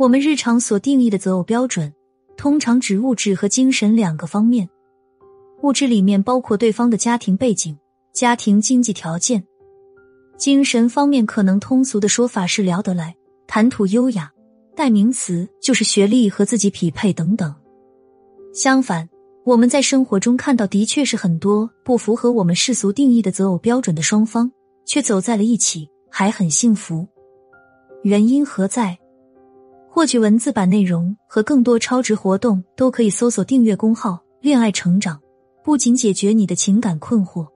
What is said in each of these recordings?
我们日常所定义的择偶标准，通常指物质和精神两个方面。物质里面包括对方的家庭背景、家庭经济条件；精神方面，可能通俗的说法是聊得来、谈吐优雅，代名词就是学历和自己匹配等等。相反，我们在生活中看到的确是很多不符合我们世俗定义的择偶标准的双方，却走在了一起，还很幸福。原因何在？获取文字版内容和更多超值活动，都可以搜索订阅公号“恋爱成长”。不仅解决你的情感困惑，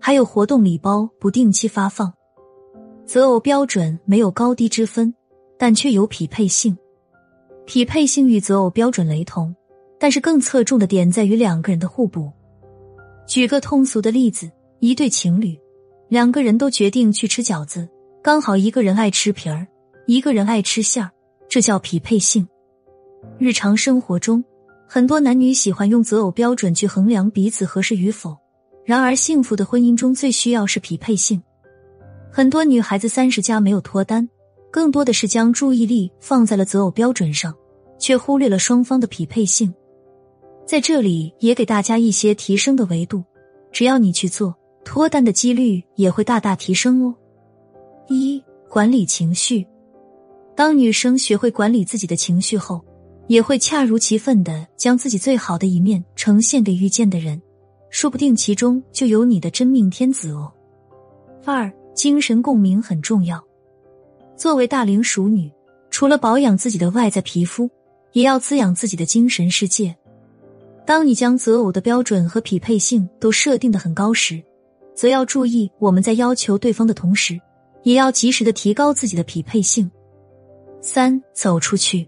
还有活动礼包不定期发放。择偶标准没有高低之分，但却有匹配性。匹配性与择偶标准雷同，但是更侧重的点在于两个人的互补。举个通俗的例子：一对情侣，两个人都决定去吃饺子，刚好一个人爱吃皮儿，一个人爱吃馅儿。这叫匹配性。日常生活中，很多男女喜欢用择偶标准去衡量彼此合适与否。然而，幸福的婚姻中最需要是匹配性。很多女孩子三十加没有脱单，更多的是将注意力放在了择偶标准上，却忽略了双方的匹配性。在这里，也给大家一些提升的维度，只要你去做，脱单的几率也会大大提升哦。一、管理情绪。当女生学会管理自己的情绪后，也会恰如其分的将自己最好的一面呈现给遇见的人，说不定其中就有你的真命天子哦。二，精神共鸣很重要。作为大龄熟女，除了保养自己的外在皮肤，也要滋养自己的精神世界。当你将择偶的标准和匹配性都设定的很高时，则要注意我们在要求对方的同时，也要及时的提高自己的匹配性。三走出去，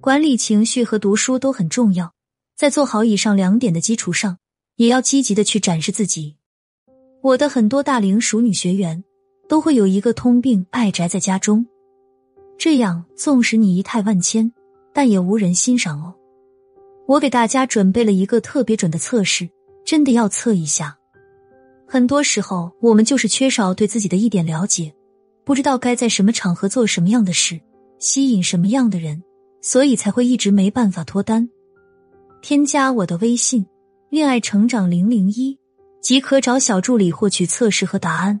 管理情绪和读书都很重要。在做好以上两点的基础上，也要积极的去展示自己。我的很多大龄熟女学员都会有一个通病，爱宅在家中。这样，纵使你仪态万千，但也无人欣赏哦。我给大家准备了一个特别准的测试，真的要测一下。很多时候，我们就是缺少对自己的一点了解，不知道该在什么场合做什么样的事。吸引什么样的人，所以才会一直没办法脱单。添加我的微信“恋爱成长零零一”，即可找小助理获取测试和答案。